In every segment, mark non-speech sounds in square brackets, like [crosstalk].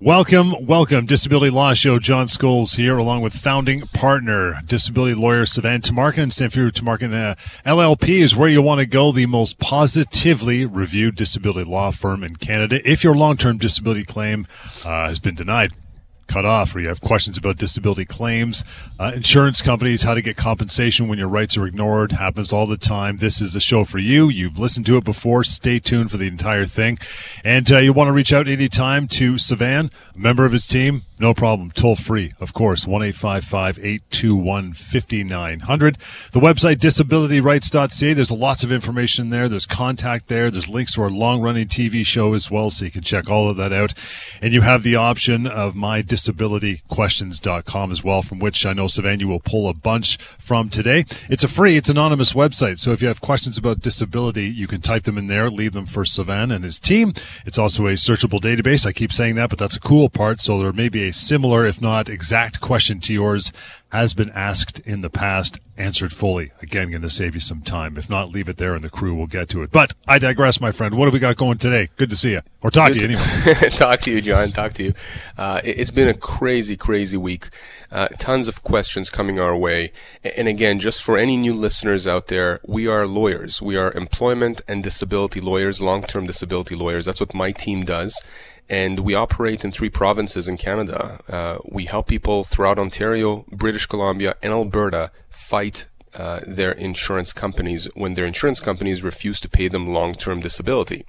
Welcome, welcome. Disability Law Show. John Scholes here, along with founding partner, disability lawyer Sivan Tamarkin. Samfiru Tamarkin uh, LLP is where you want to go. The most positively reviewed disability law firm in Canada. If your long-term disability claim uh, has been denied, cut off or you have questions about disability claims, uh, insurance companies, how to get compensation when your rights are ignored, happens all the time. This is the show for you. You've listened to it before. Stay tuned for the entire thing. And uh, you want to reach out anytime to Sivan, a member of his team, no problem. Toll free, of course. 1 821 5900. The website disabilityrights.ca. There's lots of information there. There's contact there. There's links to our long running TV show as well, so you can check all of that out. And you have the option of mydisabilityquestions.com as well, from which I know Sivan will pull a bunch from today. It's a free, it's anonymous website. So if you have questions about disability, you can type them in there, leave them for Sivan and his team. It's also a searchable database. I keep saying that, but that's a cool part. So there may be a similar, if not exact, question to yours has been asked in the past, answered fully. Again, going to save you some time. If not, leave it there and the crew will get to it. But I digress, my friend. What have we got going today? Good to see you. Or talk Good to you anyway. [laughs] talk to you, John. Talk to you. Uh, it's been a crazy, crazy week. Uh, tons of questions coming our way. And again, just for any new listeners out there, we are lawyers. We are employment and disability lawyers, long-term disability lawyers. That's what my team does and we operate in three provinces in Canada. Uh, we help people throughout Ontario, British Columbia, and Alberta fight uh, their insurance companies when their insurance companies refuse to pay them long-term disability.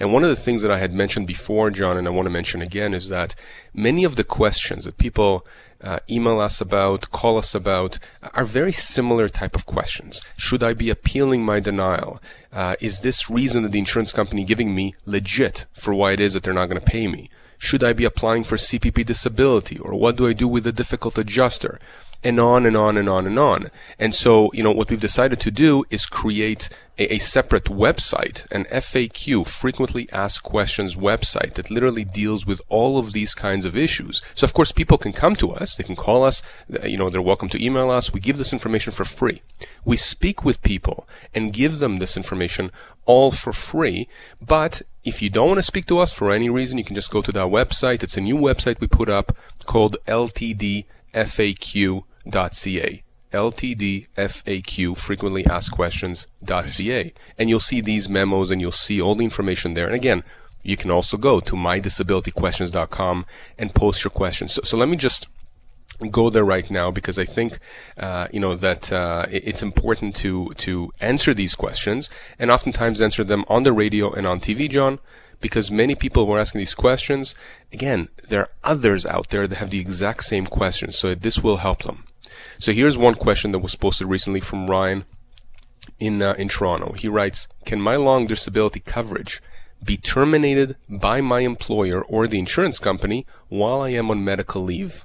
And one of the things that I had mentioned before, John, and I want to mention again, is that many of the questions that people uh, email us about, call us about, are very similar type of questions. Should I be appealing my denial? Uh, is this reason that the insurance company giving me legit for why it is that they're not going to pay me? Should I be applying for CPP disability? Or what do I do with a difficult adjuster? And on and on and on and on. And so, you know, what we've decided to do is create a, a, separate website, an FAQ, frequently asked questions website that literally deals with all of these kinds of issues. So of course people can come to us, they can call us, you know, they're welcome to email us. We give this information for free. We speak with people and give them this information all for free. But if you don't want to speak to us for any reason, you can just go to that website. It's a new website we put up called LTDFAQ ltdfaq ltdfaq frequently asked questions.ca and you'll see these memos and you'll see all the information there and again you can also go to mydisabilityquestions.com and post your questions so, so let me just go there right now because I think uh, you know that uh, it's important to to answer these questions and oftentimes answer them on the radio and on TV, John because many people were asking these questions. Again, there are others out there that have the exact same questions, so this will help them. So here's one question that was posted recently from Ryan in uh, in Toronto. He writes, "Can my long disability coverage be terminated by my employer or the insurance company while I am on medical leave?"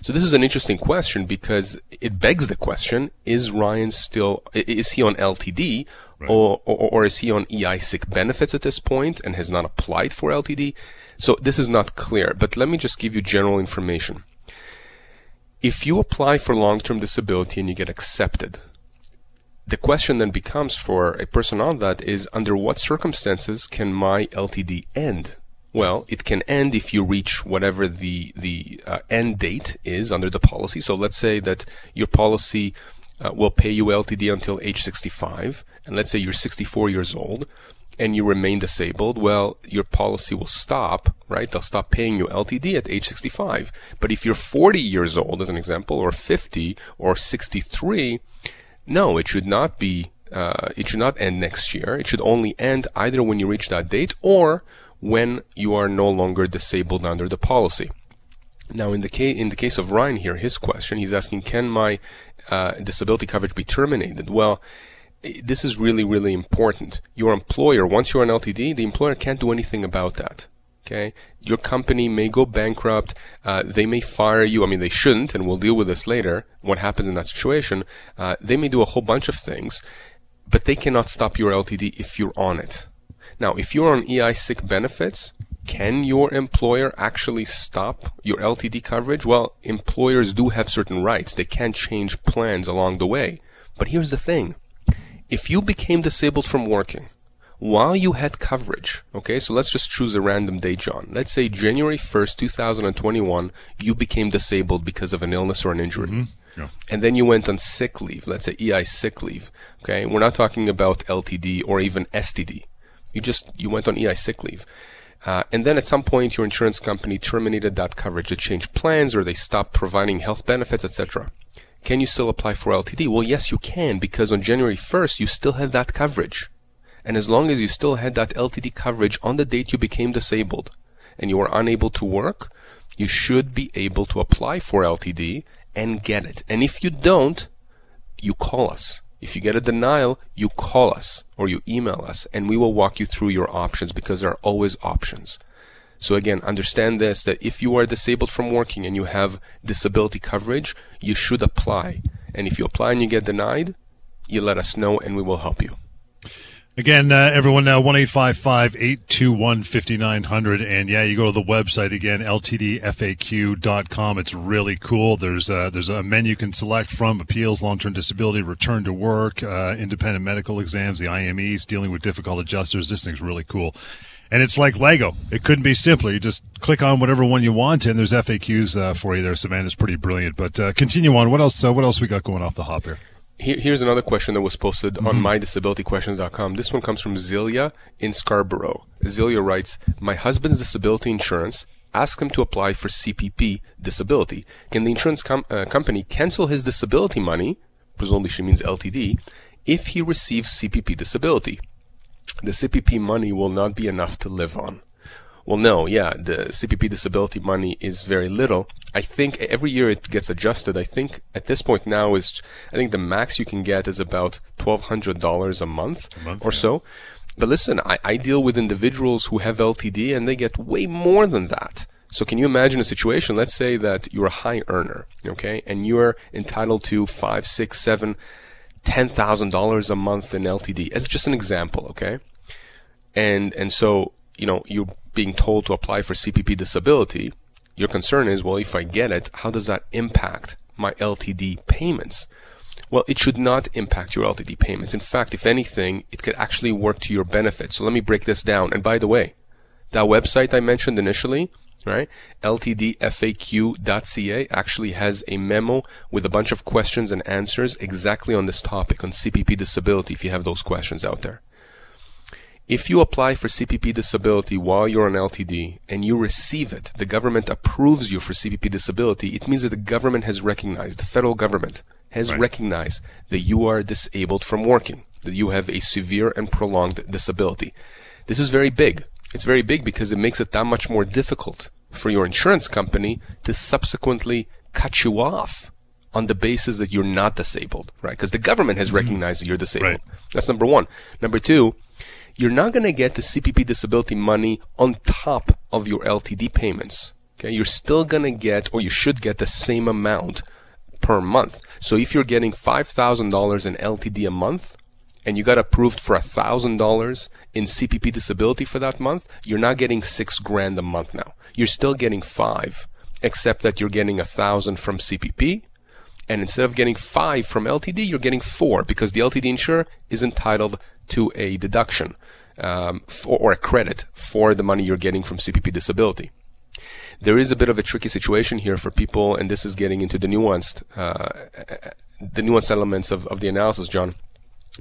So this is an interesting question because it begs the question: Is Ryan still is he on LTD right. or, or, or is he on EI sick benefits at this point and has not applied for LTD? So this is not clear. But let me just give you general information. If you apply for long-term disability and you get accepted, the question then becomes for a person on that is under what circumstances can my LTD end? Well, it can end if you reach whatever the the uh, end date is under the policy. So let's say that your policy uh, will pay you LTD until age 65, and let's say you're 64 years old and you remain disabled, well, your policy will stop, right? They'll stop paying you LTD at age 65. But if you're 40 years old, as an example, or 50 or 63, no, it should not be, uh, it should not end next year. It should only end either when you reach that date or when you are no longer disabled under the policy. Now, in the case in the case of Ryan here, his question, he's asking, can my uh, disability coverage be terminated? Well, this is really, really important. Your employer, once you're on LTD, the employer can't do anything about that. Okay, your company may go bankrupt. Uh, they may fire you. I mean, they shouldn't, and we'll deal with this later. What happens in that situation? Uh, they may do a whole bunch of things, but they cannot stop your LTD if you're on it. Now, if you're on EI sick benefits, can your employer actually stop your LTD coverage? Well, employers do have certain rights. They can change plans along the way. But here's the thing if you became disabled from working, while you had coverage, okay, so let's just choose a random date, John. Let's say January 1st, 2021, you became disabled because of an illness or an injury. Mm-hmm. Yeah. And then you went on sick leave, let's say EI sick leave, okay? We're not talking about LTD or even STD. You just, you went on EI sick leave. Uh, and then at some point, your insurance company terminated that coverage. They changed plans or they stopped providing health benefits, etc. Can you still apply for LTD? Well, yes, you can because on January 1st, you still had that coverage. And as long as you still had that LTD coverage on the date you became disabled and you were unable to work, you should be able to apply for LTD and get it. And if you don't, you call us. If you get a denial, you call us or you email us and we will walk you through your options because there are always options. So again, understand this that if you are disabled from working and you have disability coverage, you should apply. And if you apply and you get denied, you let us know and we will help you. Again, uh, everyone now, 1 821 5900. And yeah, you go to the website again, ltdfaq.com. It's really cool. There's, uh, there's a menu you can select from appeals, long term disability, return to work, uh, independent medical exams, the IMEs, dealing with difficult adjusters. This thing's really cool. And it's like Lego. It couldn't be simpler. You just click on whatever one you want, and there's FAQs uh, for you there. Sivan's pretty brilliant. But uh, continue on. What else? Uh, what else we got going off the hop here? Here, here's another question that was posted mm-hmm. on mydisabilityquestions.com. This one comes from Zilia in Scarborough. Zilia writes, My husband's disability insurance asked him to apply for CPP disability. Can the insurance com- uh, company cancel his disability money, presumably she means LTD, if he receives CPP disability? The CPP money will not be enough to live on. Well, no, yeah, the CPP disability money is very little. I think every year it gets adjusted. I think at this point now is, I think the max you can get is about twelve hundred dollars a month, or yeah. so. But listen, I, I deal with individuals who have LTD and they get way more than that. So can you imagine a situation? Let's say that you're a high earner, okay, and you're entitled to five, six, seven, ten thousand dollars a month in LTD. As just an example, okay, and and so you know you're being told to apply for CPP disability, your concern is, well, if I get it, how does that impact my LTD payments? Well, it should not impact your LTD payments. In fact, if anything, it could actually work to your benefit. So let me break this down. And by the way, that website I mentioned initially, right? LTDFAQ.ca actually has a memo with a bunch of questions and answers exactly on this topic on CPP disability if you have those questions out there. If you apply for CPP disability while you're on LTD and you receive it, the government approves you for CPP disability, it means that the government has recognized, the federal government has right. recognized that you are disabled from working, that you have a severe and prolonged disability. This is very big. It's very big because it makes it that much more difficult for your insurance company to subsequently cut you off on the basis that you're not disabled, right? Because the government has mm-hmm. recognized that you're disabled. Right. That's number one. Number two, you're not going to get the CPP disability money on top of your LTD payments. Okay, you're still going to get, or you should get the same amount per month. So if you're getting $5,000 in LTD a month, and you got approved for $1,000 in CPP disability for that month, you're not getting six grand a month now. You're still getting five, except that you're getting a thousand from CPP. And instead of getting five from LTD, you're getting four because the LTD insurer is entitled to a deduction um, for, or a credit for the money you're getting from CPP disability. There is a bit of a tricky situation here for people, and this is getting into the nuanced, uh, the nuanced elements of, of the analysis, John.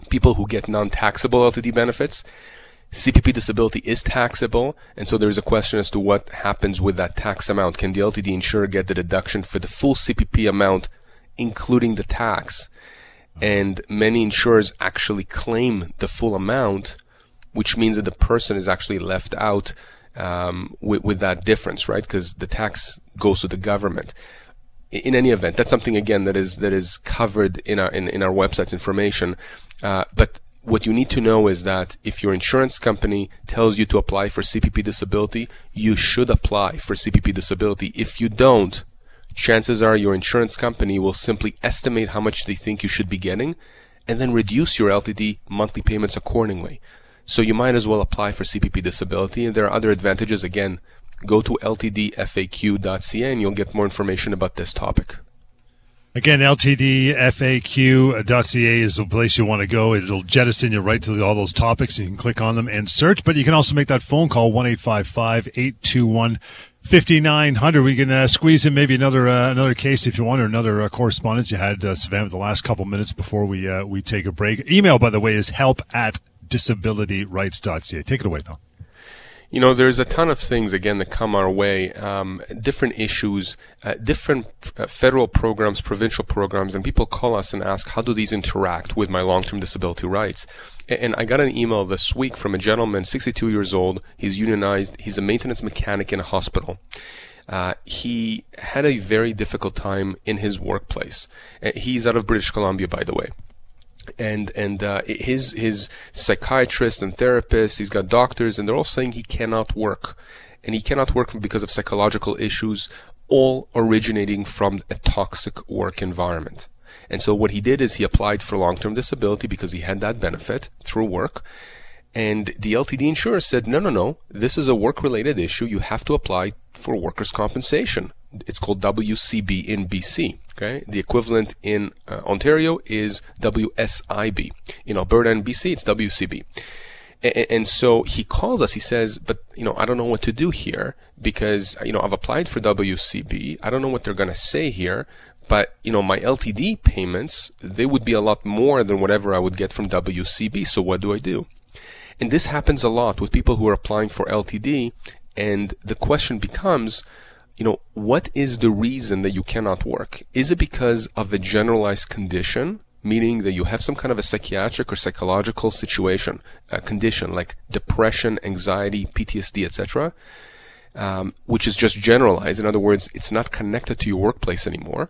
People who get non-taxable LTD benefits, CPP disability is taxable, and so there's a question as to what happens with that tax amount. Can the LTD insurer get the deduction for the full CPP amount, including the tax? and many insurers actually claim the full amount, which means that the person is actually left out um, with, with that difference, right? Because the tax goes to the government. In any event, that's something again that is that is covered in our in, in our website's information. Uh, but what you need to know is that if your insurance company tells you to apply for CPP disability, you should apply for CPP disability. If you don't, chances are your insurance company will simply estimate how much they think you should be getting and then reduce your LTD monthly payments accordingly. So you might as well apply for CPP disability. And there are other advantages. Again, go to ltdfaq.ca and you'll get more information about this topic. Again, ltdfaq.ca is the place you want to go. It'll jettison you right to all those topics. You can click on them and search, but you can also make that phone call, 1 821 5900. We can uh, squeeze in maybe another uh, another case if you want, or another uh, correspondence you had, uh, Sivan, the last couple minutes before we uh, we take a break. Email, by the way, is help at disabilityrights.ca. Take it away now. You know, there's a ton of things again that come our way, um, different issues, uh, different uh, federal programs, provincial programs, and people call us and ask, how do these interact with my long-term disability rights? And I got an email this week from a gentleman, 62 years old. He's unionized. He's a maintenance mechanic in a hospital. Uh, he had a very difficult time in his workplace. Uh, he's out of British Columbia, by the way and and uh, his his psychiatrist and therapist, he's got doctors, and they're all saying he cannot work, and he cannot work because of psychological issues, all originating from a toxic work environment. And so what he did is he applied for long-term disability because he had that benefit through work. And the LTD insurer said, no, no, no, this is a work-related issue. You have to apply for workers' compensation. It's called WCB in BC. Okay, the equivalent in uh, Ontario is WSIB. In Alberta and BC, it's WCB. And, and so he calls us. He says, "But you know, I don't know what to do here because you know I've applied for WCB. I don't know what they're going to say here." But you know, my LTD payments they would be a lot more than whatever I would get from WCB. So what do I do? And this happens a lot with people who are applying for LTD. And the question becomes, you know, what is the reason that you cannot work? Is it because of a generalized condition, meaning that you have some kind of a psychiatric or psychological situation, a condition like depression, anxiety, PTSD, etc., um, which is just generalized. In other words, it's not connected to your workplace anymore.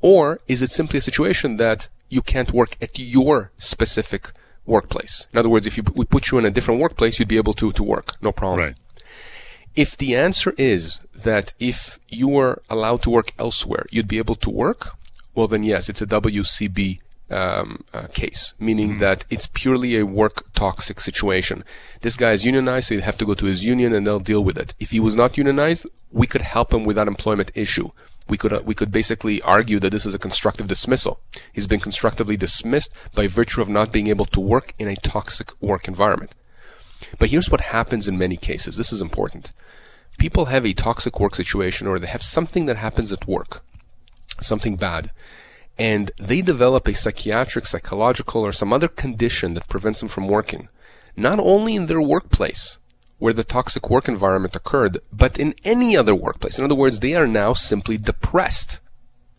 Or is it simply a situation that you can't work at your specific workplace? In other words, if you, we put you in a different workplace, you'd be able to, to work. No problem. Right. If the answer is that if you were allowed to work elsewhere, you'd be able to work, well, then yes, it's a WCB um, uh, case, meaning mm-hmm. that it's purely a work toxic situation. This guy is unionized, so you have to go to his union and they'll deal with it. If he was not unionized, we could help him with that employment issue. We could uh, we could basically argue that this is a constructive dismissal. He's been constructively dismissed by virtue of not being able to work in a toxic work environment. But here's what happens in many cases. This is important. People have a toxic work situation or they have something that happens at work, something bad, and they develop a psychiatric, psychological, or some other condition that prevents them from working, not only in their workplace, where the toxic work environment occurred, but in any other workplace. In other words, they are now simply depressed.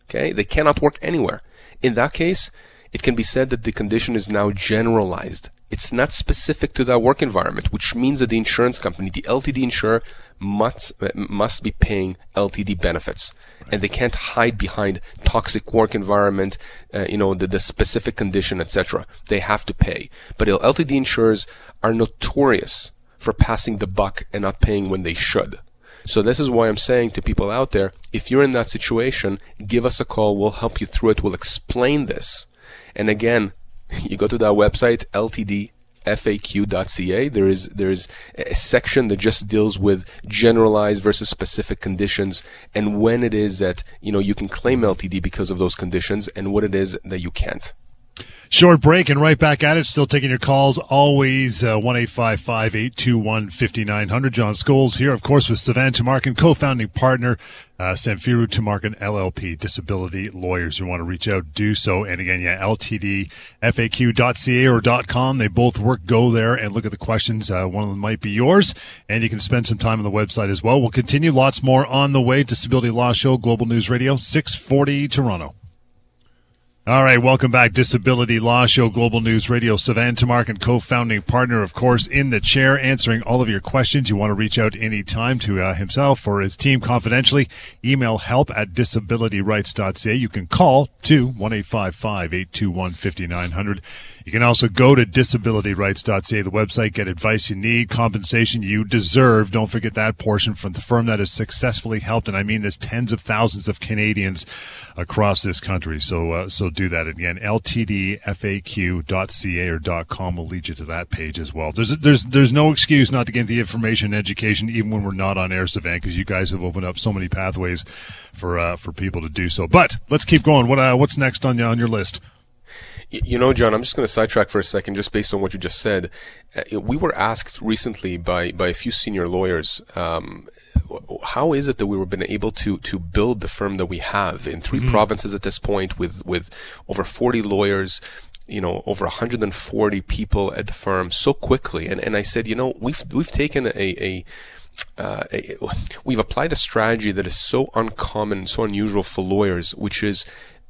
Okay? They cannot work anywhere. In that case, it can be said that the condition is now generalized. It's not specific to that work environment, which means that the insurance company, the LTD insurer, must must be paying LTD benefits, right. and they can't hide behind toxic work environment, uh, you know, the, the specific condition, etc. They have to pay. But LTD insurers are notorious for passing the buck and not paying when they should. So this is why I'm saying to people out there, if you're in that situation, give us a call. We'll help you through it. We'll explain this. And again, [laughs] you go to that website, ltdfaq.ca. There is there is a section that just deals with generalized versus specific conditions and when it is that you know you can claim LTD because of those conditions and what it is that you can't. Short break and right back at it. Still taking your calls. Always uh, one eight five five eight two one fifty nine hundred. John Scholes here, of course, with Sivan Tamarkin, co-founding partner, uh, Samfiru Tamarkin LLP, disability lawyers. You want to reach out, do so. And again, yeah, ltdfaq.ca or .com. They both work. Go there and look at the questions. Uh, one of them might be yours, and you can spend some time on the website as well. We'll continue. Lots more on the way. Disability Law Show, Global News Radio, six forty Toronto. All right, welcome back. Disability Law Show, Global News Radio. Sivan and co-founding partner, of course, in the chair, answering all of your questions. You want to reach out anytime to uh, himself or his team confidentially. Email help at disabilityrights.ca. You can call to 1-855-821-5900. You can also go to disabilityrights.ca, the website, get advice you need, compensation you deserve. Don't forget that portion from the firm that has successfully helped, and I mean this, tens of thousands of Canadians across this country. So, uh, so do that. Again, ltdfaq.ca or .com will lead you to that page as well. There's there's there's no excuse not to get the information education even when we're not on air, Sivan, because you guys have opened up so many pathways for uh, for people to do so. But let's keep going. What uh, what's next on on your list? You know, John, I'm just going to sidetrack for a second, just based on what you just said. Uh, we were asked recently by by a few senior lawyers um, how is it that we were been able to to build the firm that we have in 3 mm-hmm. provinces at this point with with over 40 lawyers you know over 140 people at the firm so quickly and and I said you know we've we've taken a, a uh, we've applied a strategy that is so uncommon, so unusual for lawyers, which is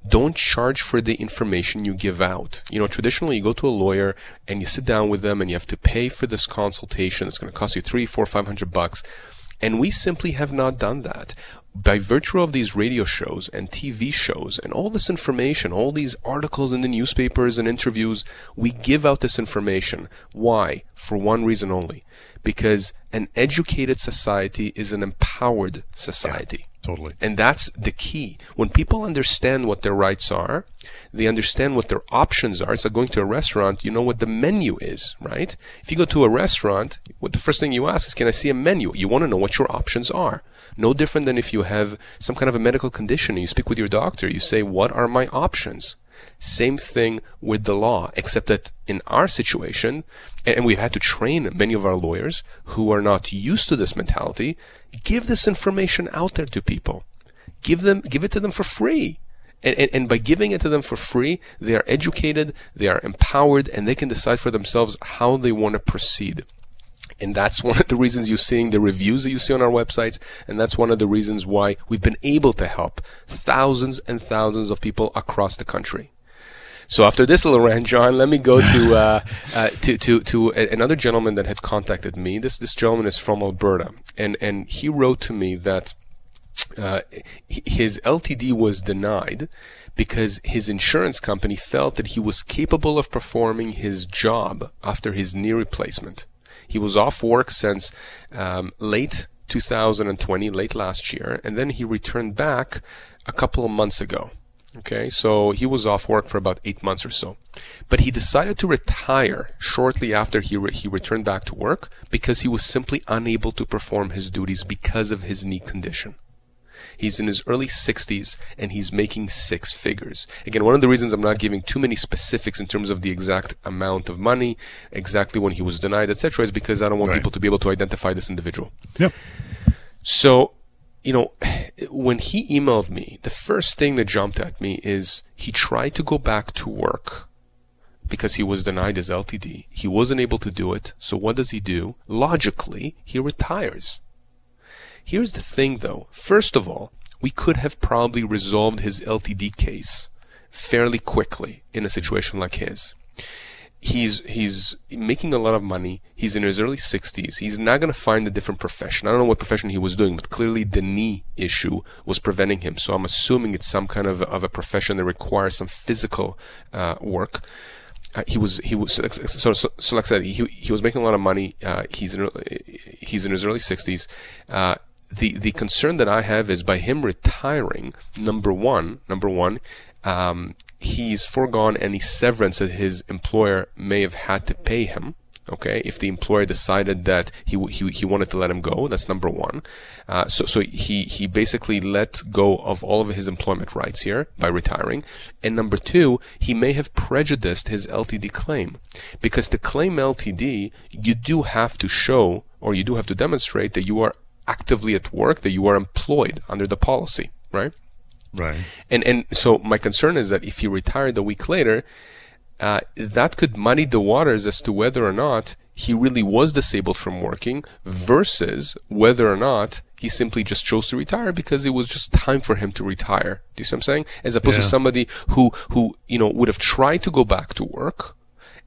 don't charge for the information you give out. You know, traditionally you go to a lawyer and you sit down with them and you have to pay for this consultation. It's going to cost you three, four, five hundred bucks. And we simply have not done that. By virtue of these radio shows and TV shows and all this information, all these articles in the newspapers and interviews, we give out this information. Why? For one reason only. Because an educated society is an empowered society. Yeah. Totally. And that's the key. When people understand what their rights are, they understand what their options are. It's like going to a restaurant, you know what the menu is, right? If you go to a restaurant, what the first thing you ask is, can I see a menu? You want to know what your options are. No different than if you have some kind of a medical condition and you speak with your doctor, you say, what are my options? Same thing with the law, except that in our situation, and we've had to train many of our lawyers who are not used to this mentality, give this information out there to people. Give them, give it to them for free. And, and, and, by giving it to them for free, they are educated, they are empowered, and they can decide for themselves how they want to proceed. And that's one of the reasons you're seeing the reviews that you see on our websites. And that's one of the reasons why we've been able to help thousands and thousands of people across the country. So after this little rant, John, let me go to uh, uh, to to to another gentleman that had contacted me. This this gentleman is from Alberta, and and he wrote to me that uh, his LTD was denied because his insurance company felt that he was capable of performing his job after his knee replacement. He was off work since um, late 2020, late last year, and then he returned back a couple of months ago. Okay, so he was off work for about eight months or so. But he decided to retire shortly after he, re- he returned back to work because he was simply unable to perform his duties because of his knee condition. He's in his early 60s and he's making six figures. Again, one of the reasons I'm not giving too many specifics in terms of the exact amount of money, exactly when he was denied, etc., is because I don't want right. people to be able to identify this individual. Yep. So you know, when he emailed me, the first thing that jumped at me is he tried to go back to work because he was denied his LTD. He wasn't able to do it. So what does he do? Logically, he retires. Here's the thing though. First of all, we could have probably resolved his LTD case fairly quickly in a situation like his he's he's making a lot of money. He's in his early 60s. He's not going to find a different profession. I don't know what profession he was doing, but clearly the knee issue was preventing him. So I'm assuming it's some kind of of a profession that requires some physical uh, work. Uh, he was he was so, so, so like I said he he was making a lot of money. Uh, he's in he's in his early 60s. Uh, the the concern that I have is by him retiring. Number one, number one, um, he's foregone any severance that his employer may have had to pay him. Okay, if the employer decided that he he, he wanted to let him go, that's number one. Uh, so so he he basically let go of all of his employment rights here by retiring. And number two, he may have prejudiced his LTD claim because to claim LTD, you do have to show or you do have to demonstrate that you are actively at work, that you are employed under the policy, right? Right. And and so my concern is that if he retired a week later, uh, that could muddy the waters as to whether or not he really was disabled from working versus whether or not he simply just chose to retire because it was just time for him to retire. Do you see what I'm saying? As opposed yeah. to somebody who, who, you know, would have tried to go back to work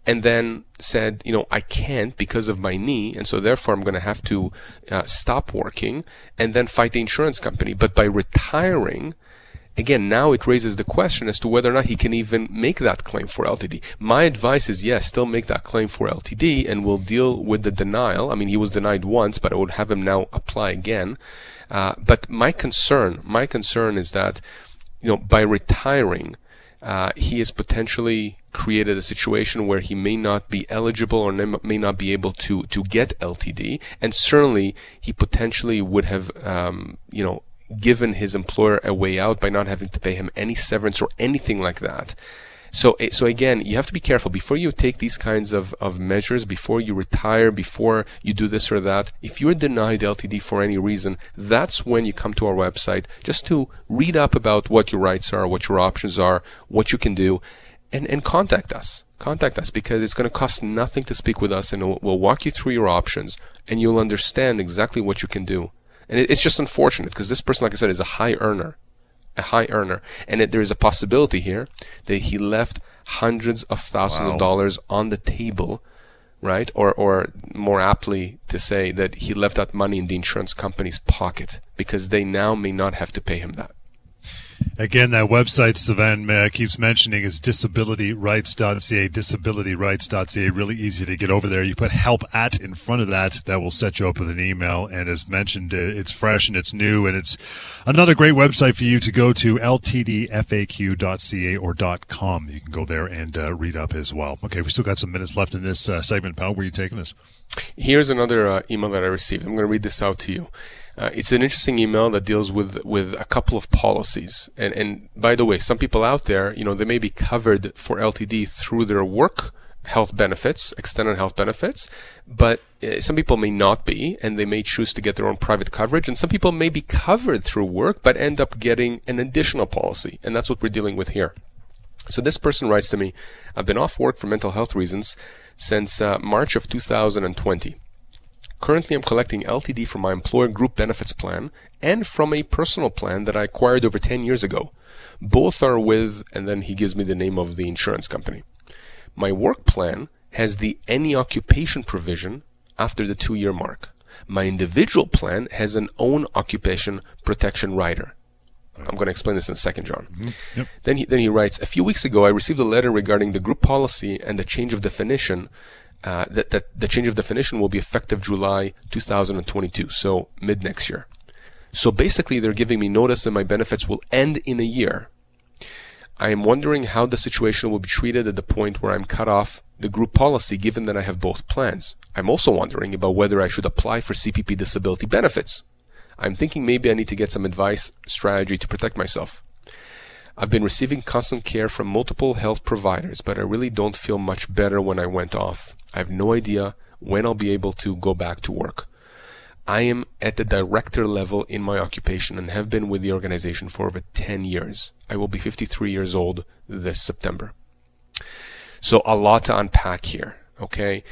and then said, you know, I can't because of my knee. And so therefore I'm going to have to uh, stop working and then fight the insurance company. But by retiring, again, now it raises the question as to whether or not he can even make that claim for LTD. My advice is yes, still make that claim for LTD and we'll deal with the denial. I mean, he was denied once, but I would have him now apply again. Uh, but my concern, my concern is that, you know, by retiring, uh, he has potentially created a situation where he may not be eligible or may not be able to to get LTD, and certainly he potentially would have, um, you know, given his employer a way out by not having to pay him any severance or anything like that. So, eh, so again, you have to be careful before you take these kinds of, of measures, before you retire, before you do this or that. If you're denied LTD for any reason, that's when you come to our website just to read up about what your rights are, what your options are, what you can do, and, and contact us. Contact us because it's going to cost nothing to speak with us and we'll, we'll walk you through your options and you'll understand exactly what you can do. And it, it's just unfortunate because this person, like I said, is a high earner a high earner, and it, there is a possibility here that he left hundreds of thousands wow. of dollars on the table, right? Or, or more aptly to say that he left that money in the insurance company's pocket because they now may not have to pay him that. Again, that website Sivan uh, keeps mentioning is disabilityrights.ca, disabilityrights.ca. Really easy to get over there. You put help at in front of that. That will set you up with an email. And as mentioned, uh, it's fresh and it's new. And it's another great website for you to go to, ltdfaq.ca or .com. You can go there and uh, read up as well. Okay, we still got some minutes left in this uh, segment, pal. Where are you taking us? Here's another uh, email that I received. I'm going to read this out to you. Uh, it's an interesting email that deals with with a couple of policies. And and by the way, some people out there, you know, they may be covered for LTD through their work health benefits, extended health benefits, but uh, some people may not be, and they may choose to get their own private coverage. And some people may be covered through work, but end up getting an additional policy, and that's what we're dealing with here. So this person writes to me, I've been off work for mental health reasons since uh, March of 2020. Currently, I'm collecting LTD from my employer group benefits plan and from a personal plan that I acquired over 10 years ago. Both are with, and then he gives me the name of the insurance company. My work plan has the any occupation provision after the two year mark. My individual plan has an own occupation protection rider. I'm going to explain this in a second, John. Mm-hmm. Yep. Then he then he writes, a few weeks ago I received a letter regarding the group policy and the change of definition uh, that, that the change of definition will be effective July 2022, so mid next year. So basically, they're giving me notice that my benefits will end in a year. I am wondering how the situation will be treated at the point where I'm cut off the group policy given that I have both plans. I'm also wondering about whether I should apply for CPP disability benefits. I'm thinking maybe I need to get some advice strategy to protect myself. I've been receiving constant care from multiple health providers, but I really don't feel much better when I went off. I have no idea when I'll be able to go back to work. I am at the director level in my occupation and have been with the organization for over 10 years. I will be 53 years old this September. So a lot to unpack here. Okay.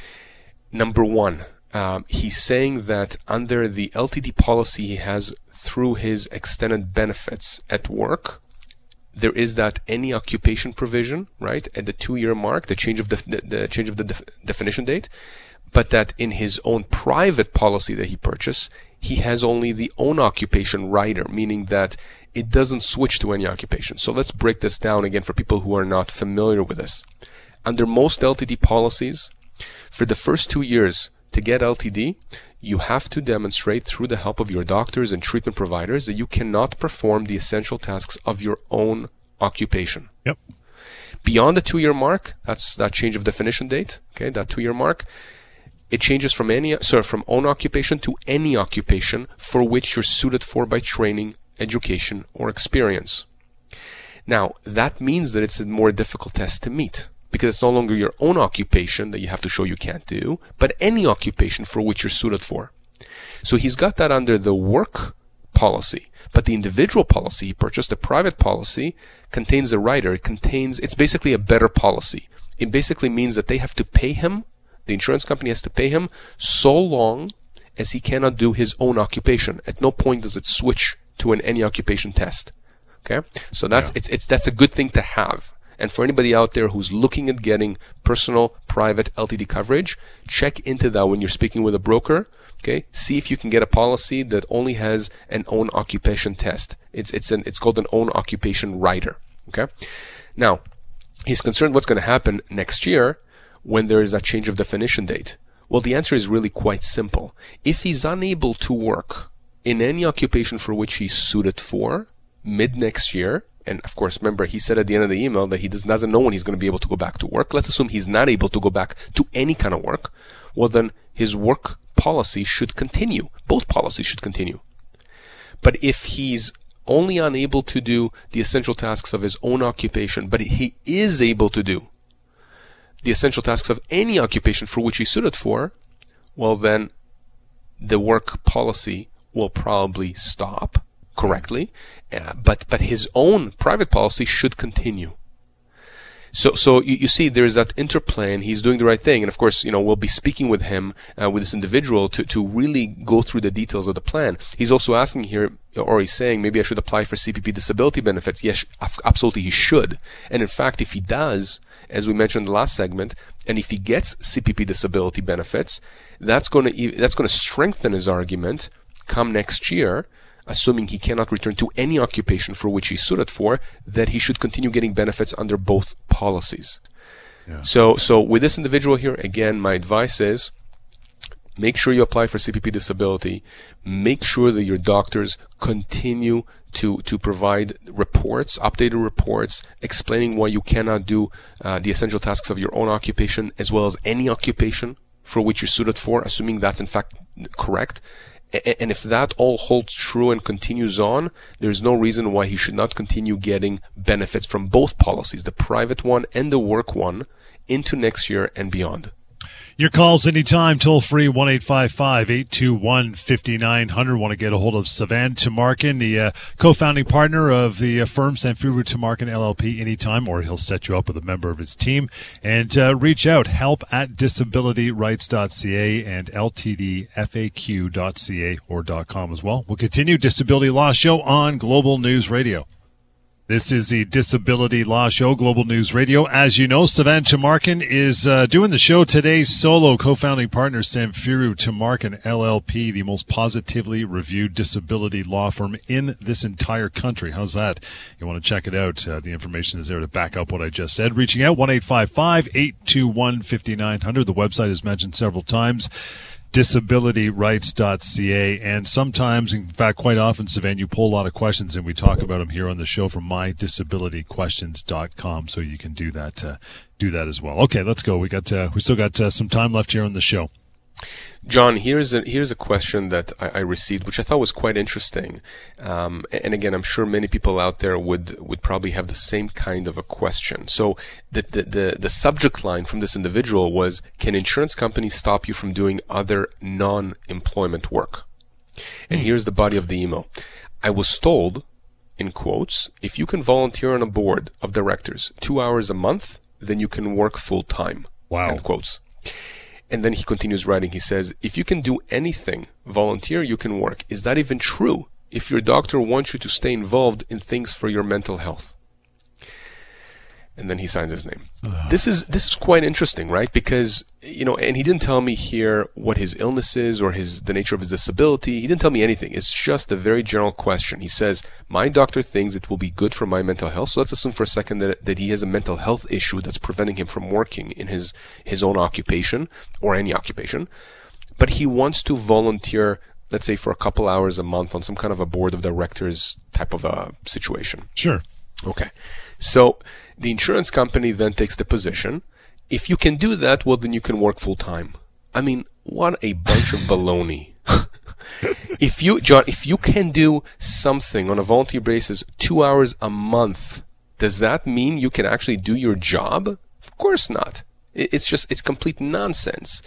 Number one, um, he's saying that under the LTD policy he has through his extended benefits at work, there is that any occupation provision, right, at the two-year mark, the change of the, the, the change of the def- definition date, but that in his own private policy that he purchased, he has only the own occupation rider, meaning that it doesn't switch to any occupation. So let's break this down again for people who are not familiar with this. Under most LTD policies, for the first two years to get LTD, you have to demonstrate through the help of your doctors and treatment providers that you cannot perform the essential tasks of your own occupation. Yep. Beyond the two year mark, that's that change of definition date, okay, that two year mark, it changes from any sorry, from own occupation to any occupation for which you're suited for by training, education, or experience. Now, that means that it's a more difficult test to meet because it's no longer your own occupation that you have to show you can't do, but any occupation for which you're suited for. So he's got that under the work policy, but the individual policy, he purchased a private policy, contains a rider. It contains, it's basically a better policy. It basically means that they have to pay him, the insurance company has to pay him so long as he cannot do his own occupation. At no point does it switch to an any occupation test. Okay? So that's, yeah. it's, it's, that's a good thing to have. And for anybody out there who's looking at getting personal, private LTD coverage, check into that when you're speaking with a broker. Okay, see if you can get a policy that only has an own occupation test. It's it's an it's called an own occupation rider. Okay, now he's concerned what's going to happen next year when there is a change of definition date. Well, the answer is really quite simple. If he's unable to work in any occupation for which he's suited for mid next year, and of course, remember, he said at the end of the email that he does, doesn't know when he's going to be able to go back to work. Let's assume he's not able to go back to any kind of work. Well, then his work policy should continue. Both policies should continue. But if he's only unable to do the essential tasks of his own occupation, but he is able to do the essential tasks of any occupation for which he's suited for, well, then the work policy will probably stop correctly, uh, but but his own private policy should continue. So, so you, you, see, there's that interplay, and he's doing the right thing. And of course, you know, we'll be speaking with him, uh, with this individual, to to really go through the details of the plan. He's also asking here, or he's saying, maybe I should apply for CPP disability benefits. Yes, absolutely, he should. And in fact, if he does, as we mentioned in the last segment, and if he gets CPP disability benefits, that's going to that's going to strengthen his argument come next year assuming he cannot return to any occupation for which he's suited for, that he should continue getting benefits under both policies. Yeah. So, so with this individual here, again, my advice is make sure you apply for CPP disability. Make sure that your doctors continue to, to provide reports, updated reports, explaining why you cannot do uh, the essential tasks of your own occupation as well as any occupation for which you're suited for, assuming that's in fact correct. And if that all holds true and continues on, there's no reason why he should not continue getting benefits from both policies, the private one and the work one, into next year and beyond. Your calls anytime, toll free, 1 821 5900. Want to get a hold of Sivan Tamarkin, the uh, co founding partner of the uh, firm Samfiru Tamarkin LLP, anytime, or he'll set you up with a member of his team. And uh, reach out, help at disabilityrights.ca and ltdfaq.ca or .com as well. We'll continue Disability Law Show on Global News Radio. This is the Disability Law Show, Global News Radio. As you know, Sivan Tamarkin is uh, doing the show today solo. Co-founding partner Sam Samfiru Tamarkin LLP, the most positively reviewed disability law firm in this entire country. How's that? You want to check it out? Uh, the information is there to back up what I just said. Reaching out one eight five five eight two one fifty nine hundred. The website is mentioned several times disabilityrights.ca. And sometimes, in fact, quite often, Sivan, you pull a lot of questions and we talk about them here on the show from mydisabilityquestions.com. So you can do that, uh, do that as well. Okay, let's go. We got, uh, we still got uh, some time left here on the show. John, here's a here's a question that I, I received, which I thought was quite interesting. Um, and again, I'm sure many people out there would would probably have the same kind of a question. So the the the, the subject line from this individual was, "Can insurance companies stop you from doing other non-employment work?" And hmm. here's the body of the email. I was told, in quotes, if you can volunteer on a board of directors two hours a month, then you can work full time. Wow. End quotes. And then he continues writing. He says, if you can do anything, volunteer, you can work. Is that even true? If your doctor wants you to stay involved in things for your mental health and then he signs his name. this is this is quite interesting, right? Because you know, and he didn't tell me here what his illness is or his the nature of his disability. He didn't tell me anything. It's just a very general question. He says, "My doctor thinks it will be good for my mental health." So let's assume for a second that that he has a mental health issue that's preventing him from working in his his own occupation or any occupation, but he wants to volunteer. Let's say for a couple hours a month on some kind of a board of directors type of a situation. Sure. Okay. So the insurance company then takes the position. If you can do that, well, then you can work full time. I mean, what a bunch of baloney. [laughs] if you, John, if you can do something on a volunteer basis two hours a month, does that mean you can actually do your job? Of course not. It's just, it's complete nonsense.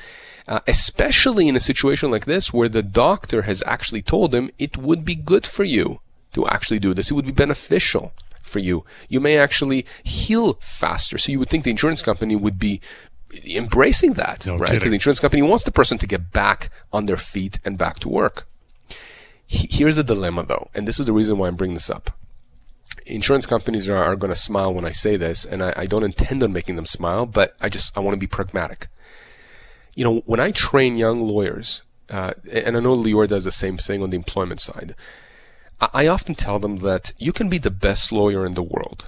Uh, especially in a situation like this where the doctor has actually told him it would be good for you to actually do this. It would be beneficial for you. You may actually heal faster. So you would think the insurance company would be embracing that, no right? Because the insurance company wants the person to get back on their feet and back to work. Here's the dilemma though, and this is the reason why I'm bringing this up. Insurance companies are, are going to smile when I say this, and I, I don't intend on making them smile, but I just, I want to be pragmatic. You know, when I train young lawyers, uh, and I know Lior does the same thing on the employment side, I often tell them that you can be the best lawyer in the world.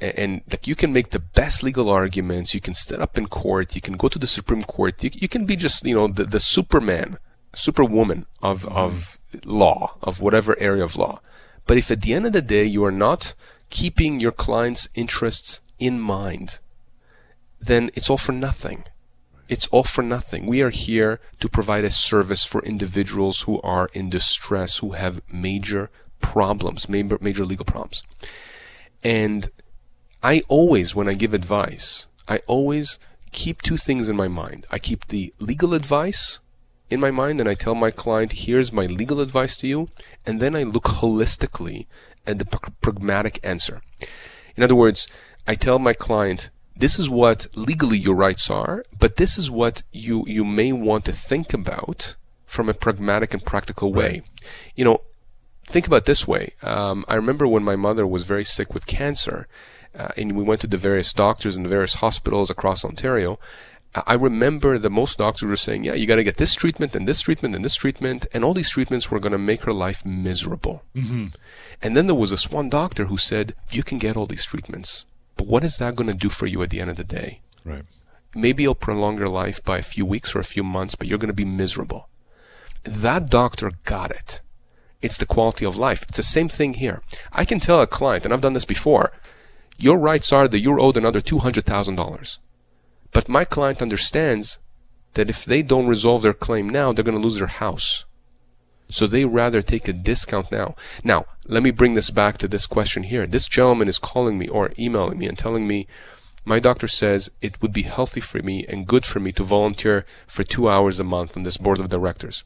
And, and like you can make the best legal arguments, you can stand up in court, you can go to the Supreme Court, you, you can be just, you know, the, the superman, superwoman of, mm-hmm. of law, of whatever area of law. But if at the end of the day you are not keeping your client's interests in mind, then it's all for nothing. It's all for nothing. We are here to provide a service for individuals who are in distress, who have major problems, major, major legal problems. And I always, when I give advice, I always keep two things in my mind. I keep the legal advice in my mind and I tell my client, here's my legal advice to you. And then I look holistically at the pragmatic answer. In other words, I tell my client, this is what legally your rights are, but this is what you, you may want to think about from a pragmatic and practical way. Right. You know, think about this way. Um, I remember when my mother was very sick with cancer, uh, and we went to the various doctors and the various hospitals across Ontario. I remember that most doctors were saying, yeah, you got to get this treatment and this treatment and this treatment, and all these treatments were going to make her life miserable. Mm-hmm. And then there was this one doctor who said, you can get all these treatments, but what is that going to do for you at the end of the day? Right. Maybe it'll prolong your life by a few weeks or a few months, but you're going to be miserable. That doctor got it. It's the quality of life. It's the same thing here. I can tell a client, and I've done this before, your rights are that you're owed another $200,000. But my client understands that if they don't resolve their claim now, they're going to lose their house. So they rather take a discount now. Now, let me bring this back to this question here. This gentleman is calling me or emailing me and telling me, my doctor says it would be healthy for me and good for me to volunteer for two hours a month on this board of directors.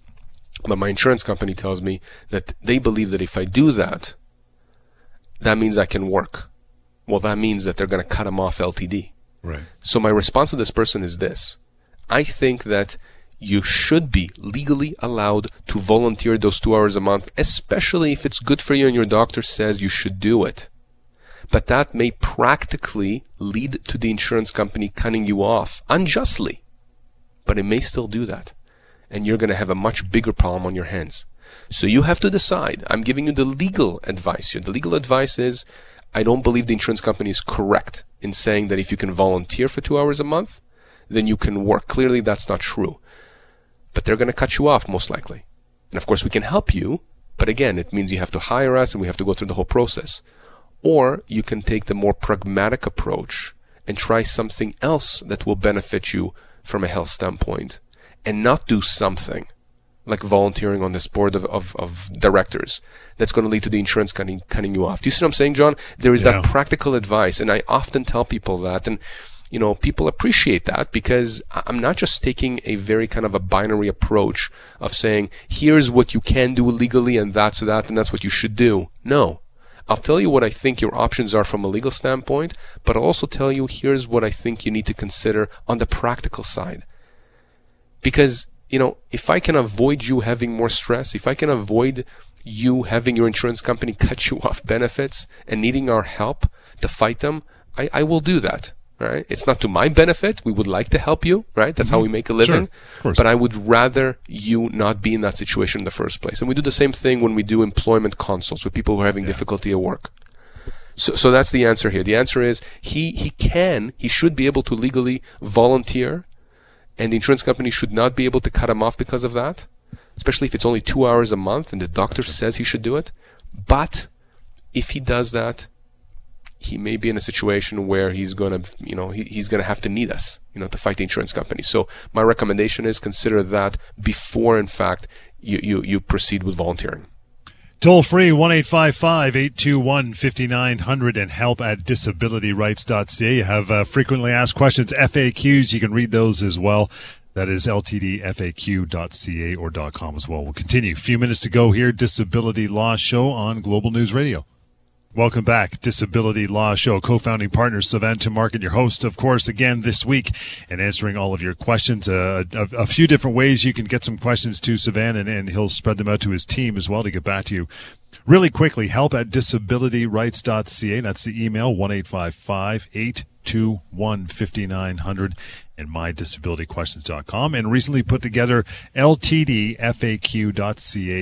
But my insurance company tells me that they believe that if I do that, that means I can work. Well, that means that they're going to cut him off LTD. Right. So my response to this person is this. I think that you should be legally allowed to volunteer those two hours a month, especially if it's good for you and your doctor says you should do it. But that may practically lead to the insurance company cutting you off unjustly. But it may still do that. And you're going to have a much bigger problem on your hands. So you have to decide. I'm giving you the legal advice here. The legal advice is I don't believe the insurance company is correct in saying that if you can volunteer for two hours a month, then you can work. Clearly, that's not true. But they're going to cut you off, most likely. And of course, we can help you, but again, it means you have to hire us and we have to go through the whole process. Or you can take the more pragmatic approach and try something else that will benefit you from a health standpoint and not do something like volunteering on this board of, of, of directors that's going to lead to the insurance cutting, cutting you off. Do you see what I'm saying, John? There is yeah. that practical advice. And I often tell people that. And, you know, people appreciate that because I'm not just taking a very kind of a binary approach of saying, here's what you can do legally and that's that and that's what you should do. No. I'll tell you what I think your options are from a legal standpoint, but I'll also tell you here's what I think you need to consider on the practical side. Because you know, if I can avoid you having more stress, if I can avoid you having your insurance company [laughs] cut you off benefits and needing our help to fight them, I, I will do that. Right? It's not to my benefit. We would like to help you, right? That's mm-hmm. how we make a living. Sure. But I would rather you not be in that situation in the first place. And we do the same thing when we do employment consults with people who are having yeah. difficulty at work. So, so that's the answer here. The answer is he, he can, he should be able to legally volunteer and the insurance company should not be able to cut him off because of that, especially if it's only two hours a month and the doctor says he should do it. But if he does that, he may be in a situation where he's gonna, you know, he, he's gonna have to need us, you know, to fight the insurance company. So my recommendation is consider that before, in fact, you, you, you proceed with volunteering. Toll free 1 821 5900 and help at disabilityrights.ca. You have uh, frequently asked questions, FAQs. You can read those as well. That is ltdfaq.ca or .com as well. We'll continue. A few minutes to go here. Disability Law Show on Global News Radio. Welcome back. Disability Law Show, co-founding partner Sivan Tamarkin, your host, of course, again this week and answering all of your questions. Uh, a, a, few different ways you can get some questions to Sivan and, and he'll spread them out to his team as well to get back to you. Really quickly, help at disabilityrights.ca. That's the email, 1 821 5900 and mydisabilityquestions.com and recently put together ltdfaq.ca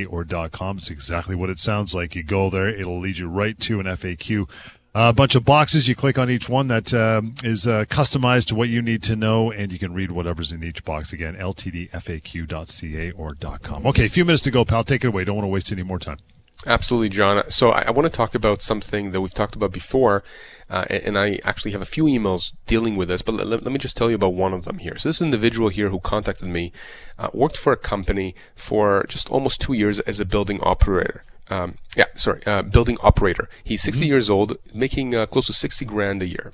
or .com. It's exactly what it sounds like. You go there, it'll lead you right to an FAQ. A bunch of boxes. You click on each one that um, is uh, customized to what you need to know, and you can read whatever's in each box. Again, ltdfaq.ca or .com. Okay, a few minutes to go, pal. Take it away. Don't want to waste any more time. Absolutely, John. So I, I want to talk about something that we've talked about before, uh, and, and, I actually have a few emails dealing with this, but let, let, me just tell you about one of them here. So this individual here who contacted me uh, worked for a company for just almost two years as a building operator. Um, yeah, sorry, uh, building operator. He's 60 mm-hmm. years old, making uh, close to 60 grand a year.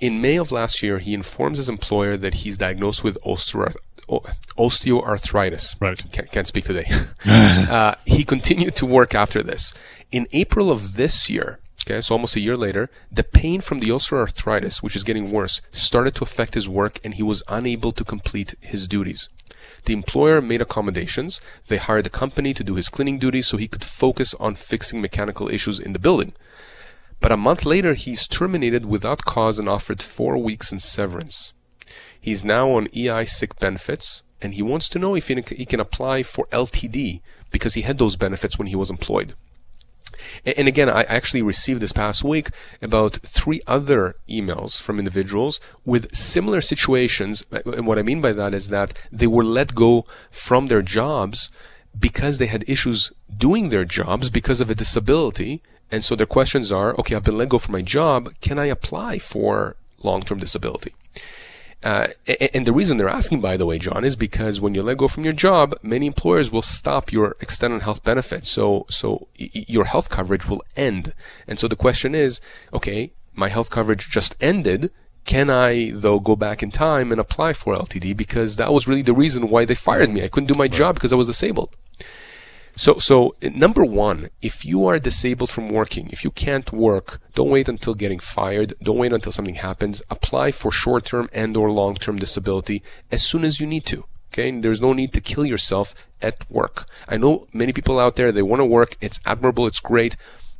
In May of last year, he informs his employer that he's diagnosed with osteoarthritis osteoarthritis. Right. Can't, can't speak today. [laughs] uh, he continued to work after this. In April of this year, okay, so almost a year later, the pain from the osteoarthritis, which is getting worse, started to affect his work and he was unable to complete his duties. The employer made accommodations. They hired a company to do his cleaning duties so he could focus on fixing mechanical issues in the building. But a month later, he's terminated without cause and offered four weeks in severance. He's now on EI sick benefits, and he wants to know if he can apply for LTD because he had those benefits when he was employed. And again, I actually received this past week about three other emails from individuals with similar situations. And what I mean by that is that they were let go from their jobs because they had issues doing their jobs because of a disability. And so their questions are, okay, I've been let go from my job. Can I apply for long-term disability? Uh, and the reason they're asking, by the way, John, is because when you let go from your job, many employers will stop your extended health benefits. So, so your health coverage will end. And so the question is, okay, my health coverage just ended. Can I, though, go back in time and apply for LTD? Because that was really the reason why they fired me. I couldn't do my job because I was disabled. So, so uh, number one, if you are disabled from working, if you can't work, don't wait until getting fired. Don't wait until something happens. Apply for short-term and or long-term disability as soon as you need to. Okay. And there's no need to kill yourself at work. I know many people out there, they want to work. It's admirable. It's great.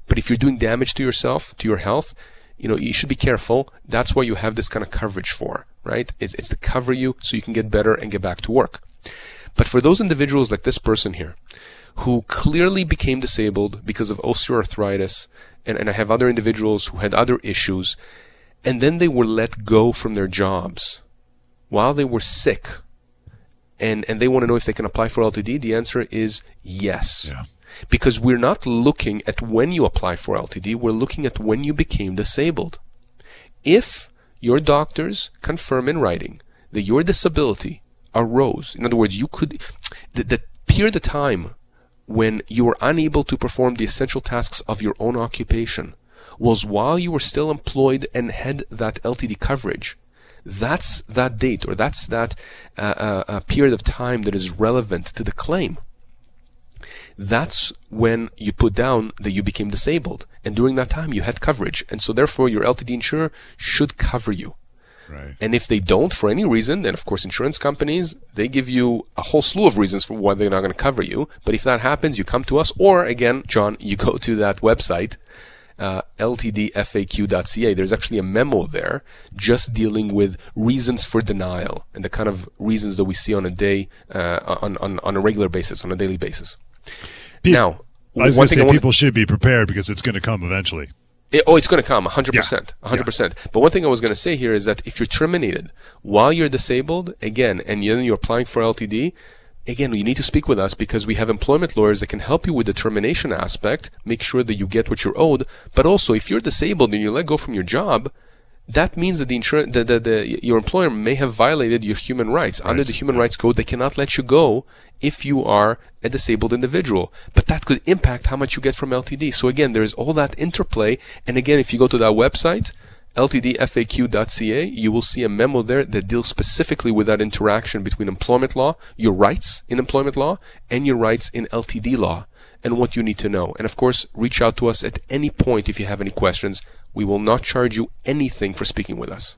But if you're doing damage to yourself, to your health, you know, you should be careful. That's why you have this kind of coverage for, right? It's, it's to cover you so you can get better and get back to work. But for those individuals like this person here, who clearly became disabled because of osteoarthritis, and, and I have other individuals who had other issues, and then they were let go from their jobs while they were sick, and, and they want to know if they can apply for LTD, the answer is yes. Yeah. Because we're not looking at when you apply for LTD, we're looking at when you became disabled. If your doctors confirm in writing that your disability arose, in other words, you could, the, the period of time when you were unable to perform the essential tasks of your own occupation was while you were still employed and had that LTD coverage. That's that date or that's that uh, uh, period of time that is relevant to the claim. That's when you put down that you became disabled. And during that time, you had coverage. And so therefore, your LTD insurer should cover you. Right. And if they don't for any reason, then of course insurance companies, they give you a whole slew of reasons for why they're not going to cover you. But if that happens, you come to us or again, John, you go to that website, uh, ltdfaq.ca. There's actually a memo there just dealing with reasons for denial and the kind of reasons that we see on a day, uh, on, on, on a regular basis, on a daily basis. Now, I was going to say people should be prepared because it's going to come eventually. It, oh, it's going to come 100%. Yeah. 100%. Yeah. But one thing I was going to say here is that if you're terminated while you're disabled, again, and then you're applying for LTD, again, you need to speak with us because we have employment lawyers that can help you with the termination aspect, make sure that you get what you're owed. But also, if you're disabled and you let go from your job, that means that the insurance, the, the, the, your employer may have violated your human rights. Right. Under the Human Rights Code, they cannot let you go if you are a disabled individual. But that could impact how much you get from LTD. So again, there is all that interplay. And again, if you go to that website, ltdfaq.ca, you will see a memo there that deals specifically with that interaction between employment law, your rights in employment law, and your rights in LTD law, and what you need to know. And of course, reach out to us at any point if you have any questions. We will not charge you anything for speaking with us.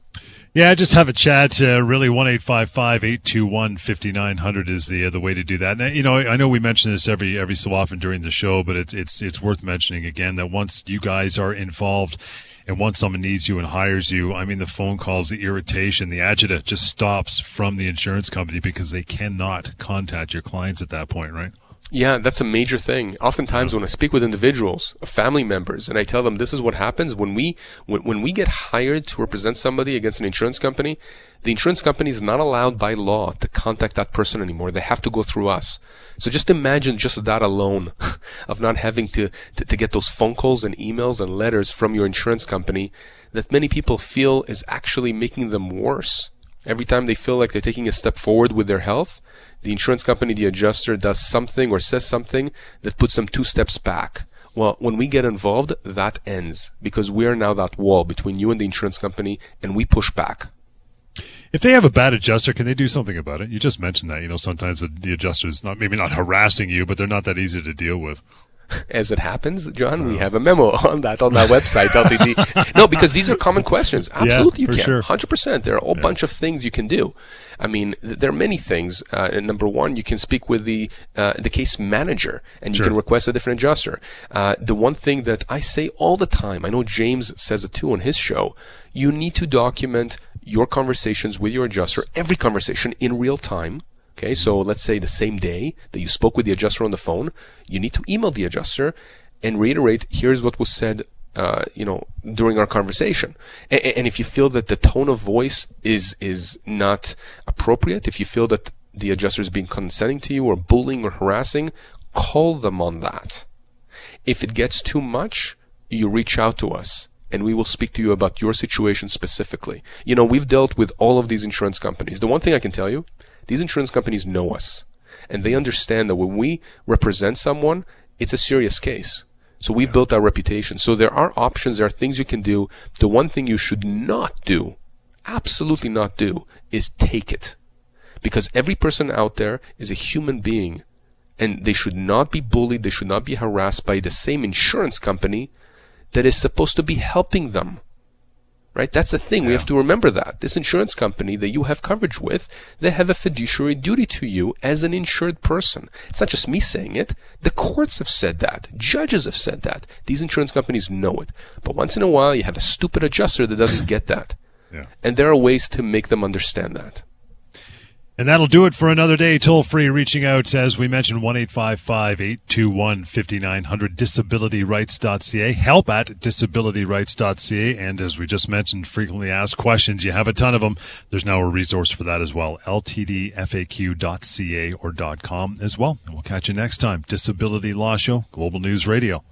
Yeah, just have a chat. Uh, really, one eight five five eight two one fifty nine hundred is the uh, the way to do that. And you know, I know we mention this every every so often during the show, but it's it's it's worth mentioning again that once you guys are involved. And once someone needs you and hires you, I mean, the phone calls, the irritation, the agita just stops from the insurance company because they cannot contact your clients at that point, right? Yeah, that's a major thing. Oftentimes, when I speak with individuals, family members, and I tell them this is what happens when we when, when we get hired to represent somebody against an insurance company, the insurance company is not allowed by law to contact that person anymore. They have to go through us. So just imagine just that alone [laughs] of not having to, to, to get those phone calls and emails and letters from your insurance company that many people feel is actually making them worse. Every time they feel like they're taking a step forward with their health, the insurance company, the adjuster does something or says something that puts them two steps back. Well, when we get involved, that ends because we are now that wall between you and the insurance company and we push back. If they have a bad adjuster, can they do something about it? You just mentioned that. You know, sometimes the, the adjuster's not maybe not harassing you, but they're not that easy to deal with as it happens, John, we oh. have a memo [laughs] on that on that website, LTD. [laughs] no, because these are common questions. Absolutely, yeah, you can. Sure. 100%. There are a whole yeah. bunch of things you can do. I mean, th- there are many things. Uh, number one, you can speak with the uh, the case manager, and you sure. can request a different adjuster. Uh, the one thing that I say all the time, I know James says it too on his show. You need to document your conversations with your adjuster, every conversation in real time Okay, so let's say the same day that you spoke with the adjuster on the phone, you need to email the adjuster and reiterate, here's what was said, uh, you know, during our conversation. And, and, if you feel that the tone of voice is, is not appropriate, if you feel that the adjuster is being condescending to you or bullying or harassing, call them on that. If it gets too much, you reach out to us and we will speak to you about your situation specifically. You know, we've dealt with all of these insurance companies. The one thing I can tell you these insurance companies know us and they understand that when we represent someone, it's a serious case. So we've built our reputation. So there are options, there are things you can do. The one thing you should not do, absolutely not do, is take it. Because every person out there is a human being and they should not be bullied, they should not be harassed by the same insurance company that is supposed to be helping them right? That's the thing. Yeah. We have to remember that. This insurance company that you have coverage with, they have a fiduciary duty to you as an insured person. It's not just me saying it. The courts have said that. Judges have said that. These insurance companies know it. But once in a while, you have a stupid adjuster that doesn't get that. Yeah. And there are ways to make them understand that. And that'll do it for another day. Toll free reaching out, as we mentioned, 1 821 5900, disabilityrights.ca, help at disabilityrights.ca. And as we just mentioned, frequently asked questions. You have a ton of them. There's now a resource for that as well, ltdfaq.ca or .com as well. And we'll catch you next time. Disability Law Show, Global News Radio.